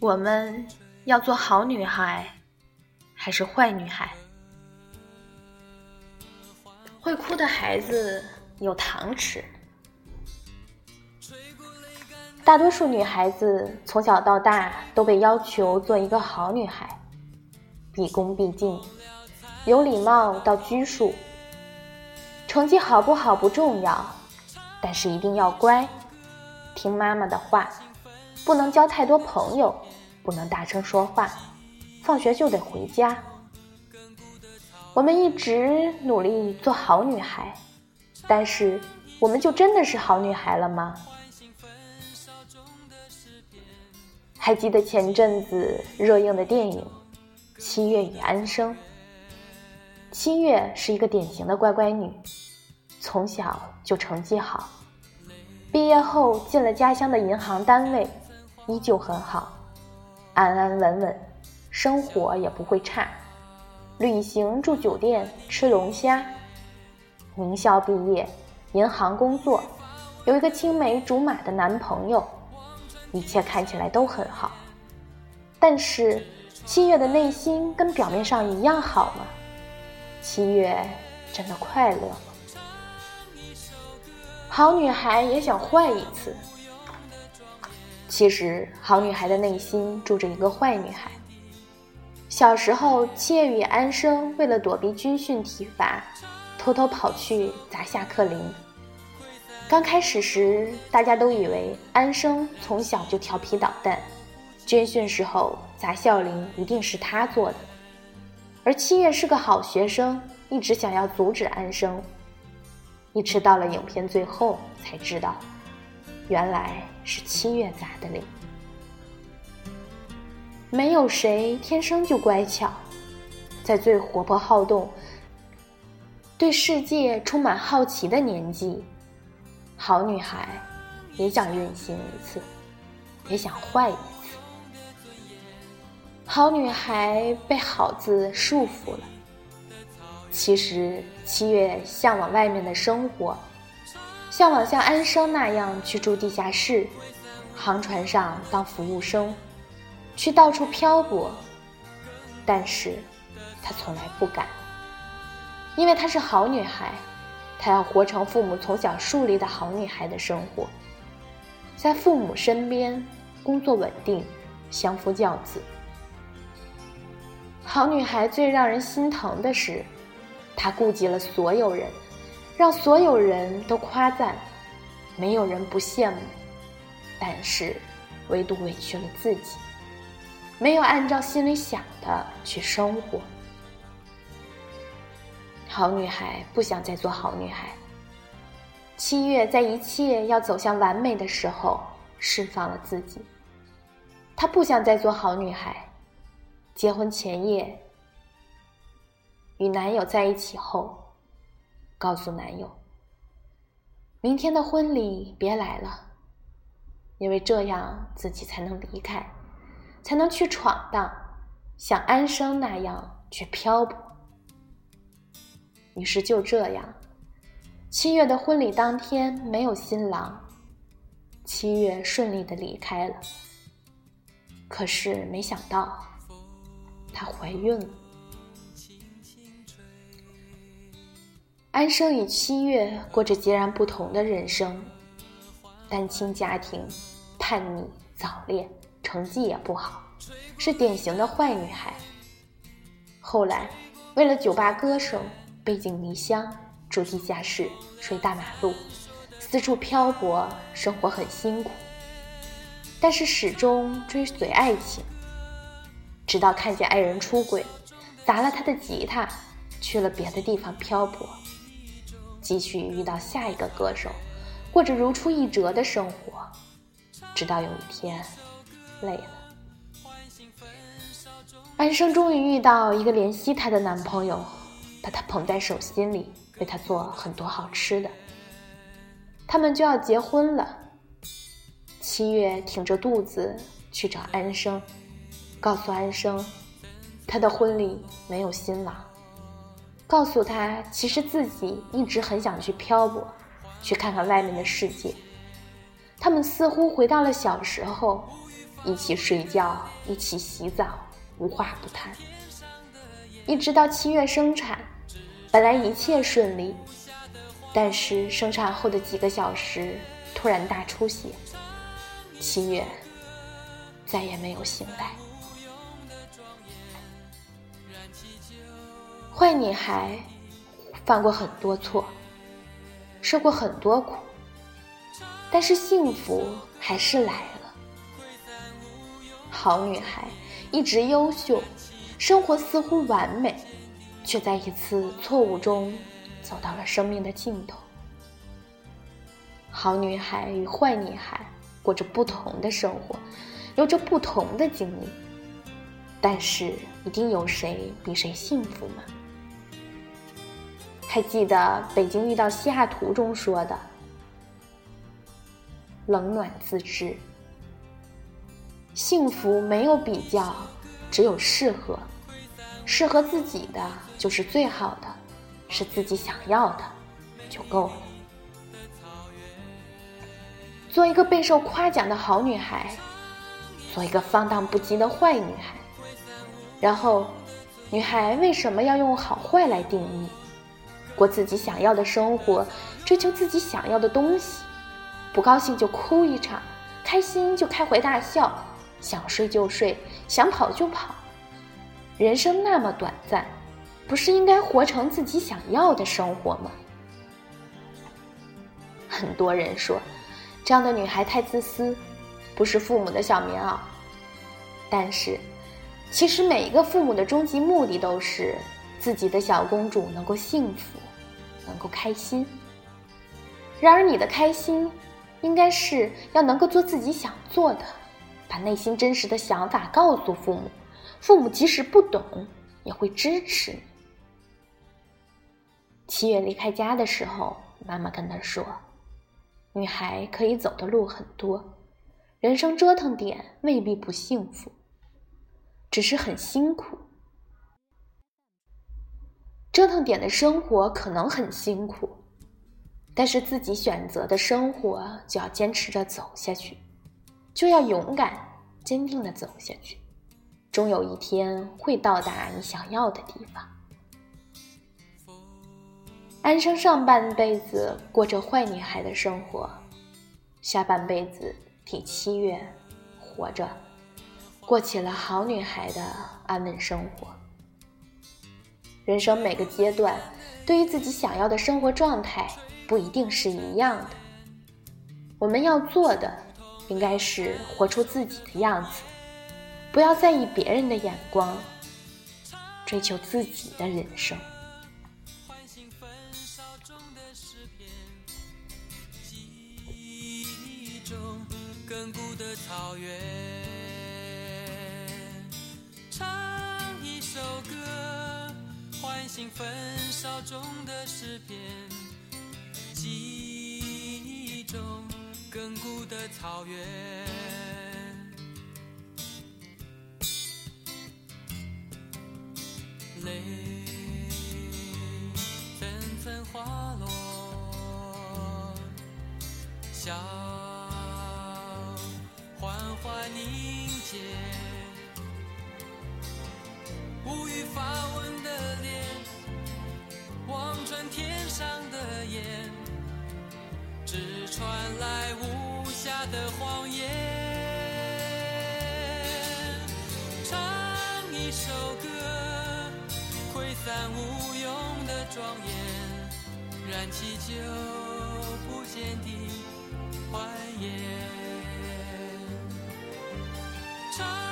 我们要做好女孩，还是坏女孩？会哭的孩子有糖吃。大多数女孩子从小到大都被要求做一个好女孩，毕恭毕敬，有礼貌到拘束。成绩好不好不重要，但是一定要乖，听妈妈的话，不能交太多朋友，不能大声说话，放学就得回家。我们一直努力做好女孩，但是我们就真的是好女孩了吗？还记得前阵子热映的电影《七月与安生》。七月是一个典型的乖乖女，从小就成绩好，毕业后进了家乡的银行单位，依旧很好，安安稳稳，生活也不会差。旅行住酒店吃龙虾，名校毕业，银行工作，有一个青梅竹马的男朋友，一切看起来都很好。但是七月的内心跟表面上一样好吗？七月真的快乐吗？好女孩也想坏一次。其实好女孩的内心住着一个坏女孩。小时候，七月与安生为了躲避军训体罚，偷偷跑去砸下课铃。刚开始时，大家都以为安生从小就调皮捣蛋，军训时候砸校铃一定是他做的。而七月是个好学生，一直想要阻止安生。一直到了影片最后，才知道，原来是七月砸的铃。没有谁天生就乖巧，在最活泼好动、对世界充满好奇的年纪，好女孩也想任性一次，也想坏一次。好女孩被“好”字束缚了。其实七月向往外面的生活，向往像安生那样去住地下室，航船上当服务生。去到处漂泊，但是她从来不敢，因为她是好女孩，她要活成父母从小树立的好女孩的生活，在父母身边，工作稳定，相夫教子。好女孩最让人心疼的是，她顾及了所有人，让所有人都夸赞，没有人不羡慕，但是唯独委屈了自己。没有按照心里想的去生活。好女孩不想再做好女孩。七月在一切要走向完美的时候释放了自己。她不想再做好女孩。结婚前夜，与男友在一起后，告诉男友：明天的婚礼别来了，因为这样自己才能离开。才能去闯荡，像安生那样去漂泊。于是就这样，七月的婚礼当天没有新郎，七月顺利的离开了。可是没想到，她怀孕了。安生与七月过着截然不同的人生，单亲家庭，叛逆，早恋。成绩也不好，是典型的坏女孩。后来，为了酒吧歌手，背井离乡，住地下室，睡大马路，四处漂泊，生活很辛苦。但是始终追随爱情，直到看见爱人出轨，砸了他的吉他，去了别的地方漂泊，继续遇到下一个歌手，过着如出一辙的生活，直到有一天。累了，安生终于遇到一个怜惜她的男朋友，把她捧在手心里，为她做很多好吃的。他们就要结婚了。七月挺着肚子去找安生，告诉安生，她的婚礼没有新郎，告诉他其实自己一直很想去漂泊，去看看外面的世界。他们似乎回到了小时候。一起睡觉，一起洗澡，无话不谈。一直到七月生产，本来一切顺利，但是生产后的几个小时突然大出血，七月再也没有醒来。坏女孩犯过很多错，受过很多苦。但是幸福还是来了。好女孩一直优秀，生活似乎完美，却在一次错误中走到了生命的尽头。好女孩与坏女孩过着不同的生活，有着不同的经历，但是一定有谁比谁幸福吗？还记得《北京遇到西雅图》中说的。冷暖自知，幸福没有比较，只有适合。适合自己的就是最好的，是自己想要的就够了。做一个备受夸奖的好女孩，做一个放荡不羁的坏女孩。然后，女孩为什么要用好坏来定义？过自己想要的生活，追求自己想要的东西。不高兴就哭一场，开心就开怀大笑，想睡就睡，想跑就跑。人生那么短暂，不是应该活成自己想要的生活吗？很多人说，这样的女孩太自私，不是父母的小棉袄。但是，其实每一个父母的终极目的都是自己的小公主能够幸福，能够开心。然而，你的开心。应该是要能够做自己想做的，把内心真实的想法告诉父母，父母即使不懂也会支持你。七月离开家的时候，妈妈跟他说：“女孩可以走的路很多，人生折腾点未必不幸福，只是很辛苦。折腾点的生活可能很辛苦。”但是自己选择的生活就要坚持着走下去，就要勇敢、坚定的走下去，终有一天会到达你想要的地方。安生上半辈子过着坏女孩的生活，下半辈子替七月活着，过起了好女孩的安稳生活。人生每个阶段，对于自己想要的生活状态。不一定是一样的。我们要做的，应该是活出自己的样子，不要在意别人的眼光，追求自己的人生。唱一首歌，唤醒焚烧中的诗篇。记忆中亘古的草原，泪纷纷滑落，笑的谎言。唱一首歌，挥散无用的庄严，燃起久不见的欢颜。唱。